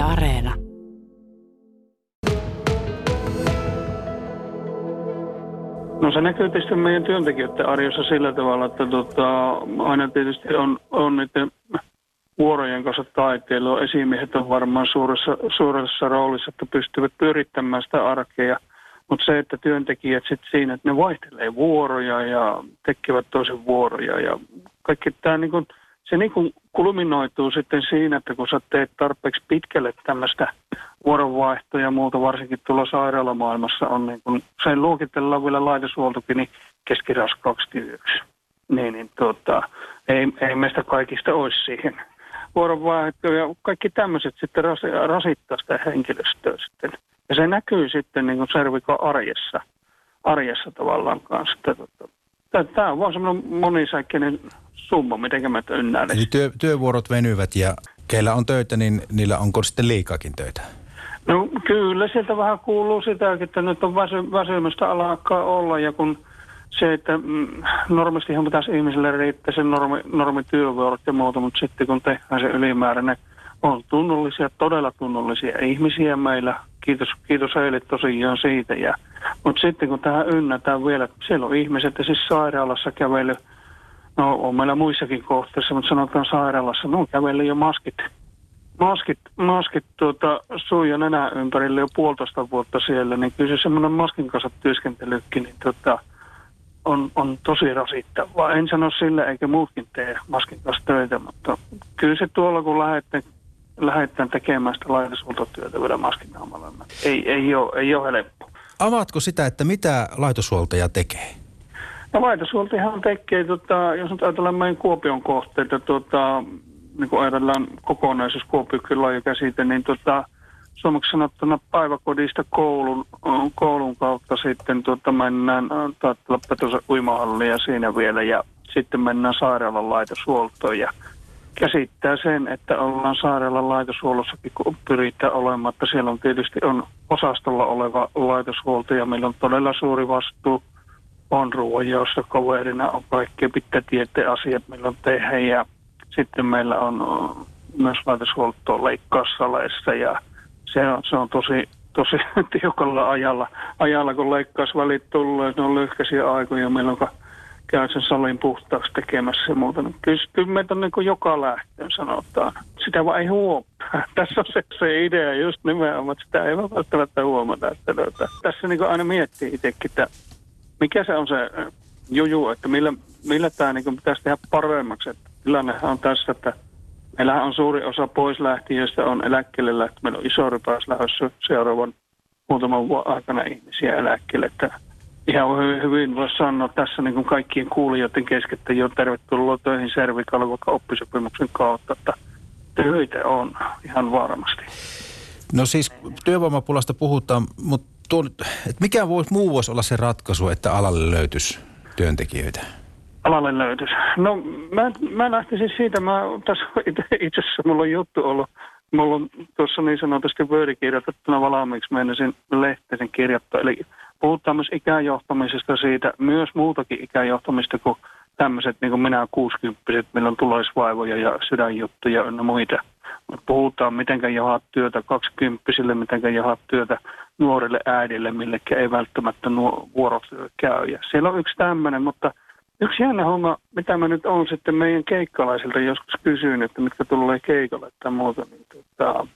Areena. No se näkyy tietysti meidän työntekijöiden arjessa sillä tavalla, että tota, aina tietysti on, on niiden vuorojen kanssa taiteilua. Esimiehet on varmaan suuressa, suuressa roolissa, että pystyvät pyörittämään sitä arkea. Mutta se, että työntekijät sitten siinä, että ne vaihtelee vuoroja ja tekevät toisen vuoroja ja kaikki tämä niin se niin kun kulminoituu sitten siinä, että kun sä teet tarpeeksi pitkälle tämmöistä vuoronvaihtoja ja muuta, varsinkin tuolla sairaalamaailmassa on, niin kun se luokitellaan vielä laitoshuoltokin, niin keskiraskaaksi työksi. Niin, niin tuota, ei, ei meistä kaikista olisi siihen vuoronvaihtoja ja kaikki tämmöiset sitten ras, rasittaa sitä henkilöstöä sitten. Ja se näkyy sitten niin kuin Serviko arjessa, arjessa tavallaan kanssa. Tämä on vaan semmoinen monisäikkeinen summa, miten mä ynnään. Eli työ, työvuorot venyvät ja keillä on töitä, niin niillä onko sitten liikakin töitä? No kyllä, sieltä vähän kuuluu sitä, että nyt on väsy, väsymystä alkaa olla ja kun se, että mm, normistihan pitäisi ihmisille riittää se normi, normityövuorot ja muuta, mutta sitten kun tehdään se ylimääräinen, on tunnollisia, todella tunnollisia ihmisiä meillä. Kiitos, kiitos heille tosiaan siitä. Ja, mutta sitten kun tähän ynnätään vielä, siellä on ihmiset ja siis sairaalassa kävely, no on meillä muissakin kohteissa, mutta sanotaan sairaalassa, no kävely jo maskit, maskit, maskit tuota, suu ja nenä ympärille jo puolitoista vuotta siellä, niin kyllä se semmoinen maskin kanssa työskentelykin, niin tota, on, on tosi rasittavaa. En sano sille, eikä muutkin tee maskin kanssa töitä, mutta kyllä se tuolla kun lähdette, lähdetään tekemään sitä laitoshuoltotyötä vielä maskin naamalla, ei, ei, ole, ei ole helppo. Avaatko sitä, että mitä laitoshuoltaja tekee? No laitoshuoltajahan tekee, tota, jos nyt ajatellaan meidän Kuopion kohteita, tota, niin kuin ajatellaan kokonaisuus Kuopio kyllä jo käsite, niin tota, suomeksi sanottuna päiväkodista koulun, koulun kautta sitten tuota, mennään Petosen uimahallia siinä vielä ja sitten mennään sairaalan laitoshuoltoon ja käsittää sen, että ollaan sairaalan laitoshuollossakin, kun pyritään olemaan, että siellä on tietysti on osastolla oleva laitoshuolto ja meillä on todella suuri vastuu on ruoanjaossa kaverina, on kaikkea pitää tietää asiat, milloin tehdä ja sitten meillä on myös laitoshuoltoa leikkaussaleissa ja se on, se on tosi, tosi tiukalla ajalla, ajalla kun leikkausvälit tulee, ne on lyhkäisiä aikoja, milloin käy sen salin puhtaaksi tekemässä ja muuta. No, kyllä, kyllä meitä on niin kuin joka lähtöön sanotaan. Sitä vaan ei huomaa. Tässä on se, se idea just nimenomaan, että sitä ei välttämättä huomata. Että, tässä niin kuin aina miettii itsekin, että mikä se on se juju, että millä, millä tämä niin pitäisi tehdä paremmaksi. Että tilannehan on tässä, että Meillähän on suuri osa poislähtiöistä on eläkkeelle lähtö. Meillä on iso rypäys lähdössä seuraavan muutaman vuoden aikana ihmisiä eläkkeelle. Että ihan hyvin, hyvin voisi sanoa tässä niin kaikkien kuulijoiden keskettä jo tervetuloa töihin Servikalle vaikka oppisopimuksen kautta, että töitä on ihan varmasti. No siis työvoimapulasta puhutaan, mutta tuo, että mikä voisi, muu voisi olla se ratkaisu, että alalle löytyisi työntekijöitä? alalle löytyisi? No mä, mä lähtisin siitä, mä tässä itse asiassa mulla on juttu ollut, mulla on tuossa niin sanotusti Word kirjoitettuna valmiiksi menisin lehteisen kirjoittaa, eli puhutaan myös ikäjohtamisesta siitä, myös muutakin ikäjohtamista kuin tämmöiset niin kuin minä 60 millä on tuloisvaivoja ja sydänjuttuja ja muita. Puhutaan, miten jahat työtä 20 miten jahat työtä nuorille äidille, millekä ei välttämättä nuo vuorotyö käy. Ja siellä on yksi tämmöinen, mutta – Yksi jännä homma, mitä mä nyt on sitten meidän keikkalaisilta joskus kysyin, että mitkä tulee keikalle tai muuta, niin tota,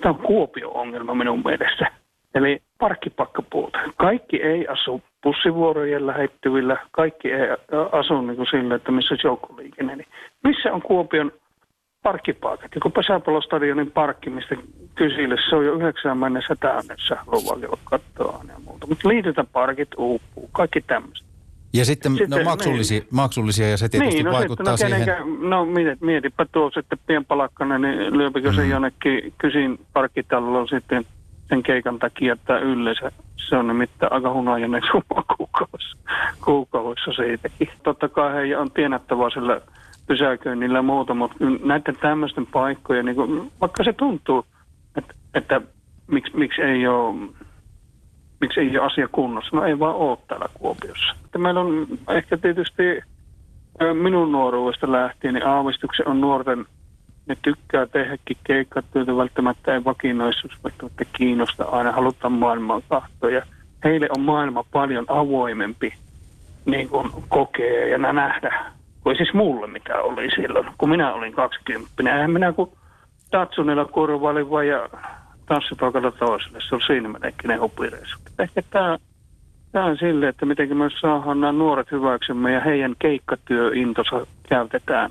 tämä on Kuopio-ongelma minun mielestä. Eli parkkipakkapuuta. Kaikki ei asu bussivuorojen lähettyvillä, kaikki ei asu niin kuin sillä, että missä on joukkoliikenne. Niin missä on Kuopion parkkipaikat? Joku pesäpallostadionin parkki, mistä kysille, se on jo yhdeksän mennessä täynnessä luvalla katsoa ja muuta. Mutta liityntäparkit uupuu, kaikki tämmöistä. Ja sitten, sitten no, maksullisia, niin. maksullisia ja se tietysti niin, no vaikuttaa sitten, no, siihen. No mietit, mietipä tuo sitten pienpalakkana, niin lyöpikö mm. se jonnekin kysin parkkitalloon sitten sen keikan takia, että yleensä se on nimittäin aika hunajainen summa kuukaudessa, kuukaudessa siitäkin. Totta kai he on tienattavaa sillä pysäköinnillä muuta, mutta näiden tämmöisten paikkojen, niin vaikka se tuntuu, että, että miksi, miksi ei ole miksi ei ole asia kunnossa. No ei vaan ole täällä Kuopiossa. Meillä on ehkä tietysti minun nuoruudesta lähtien, niin aavistuksen on nuorten ne tykkää tehdäkin keikkatyötä, välttämättä ei vakinaisuus, välttämättä kiinnosta, aina halutaan maailmaa kahtoja. Heille on maailma paljon avoimempi niin kuin kokea ja nähdä, kuin siis mulle mitä oli silloin, kun minä olin 20. Eihän minä kun Tatsunilla kurvailin vaan ja tanssipaikalla toiselle, se on siinä menekin ne. Ehkä tämä Tämä on sille, että miten me saadaan nämä nuoret hyväksemme ja heidän keikkatyöintonsa käytetään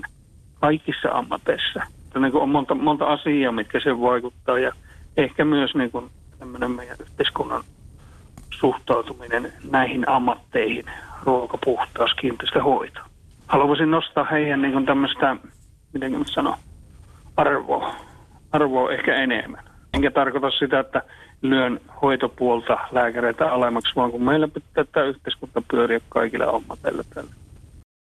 kaikissa ammateissa. Niin on monta, monta asiaa, mitkä se vaikuttaa ja ehkä myös niin kuin tämmöinen meidän yhteiskunnan suhtautuminen näihin ammatteihin, ruoka, puhtaus, kiinteistöhoito. Haluaisin nostaa heidän niin tämmöistä, miten mä sanon, arvoa, arvoa ehkä enemmän. Enkä tarkoita sitä, että lyön hoitopuolta lääkäreitä alemmaksi, vaan kun meillä pitää tämä yhteiskunta pyöriä kaikille ammateille tällä.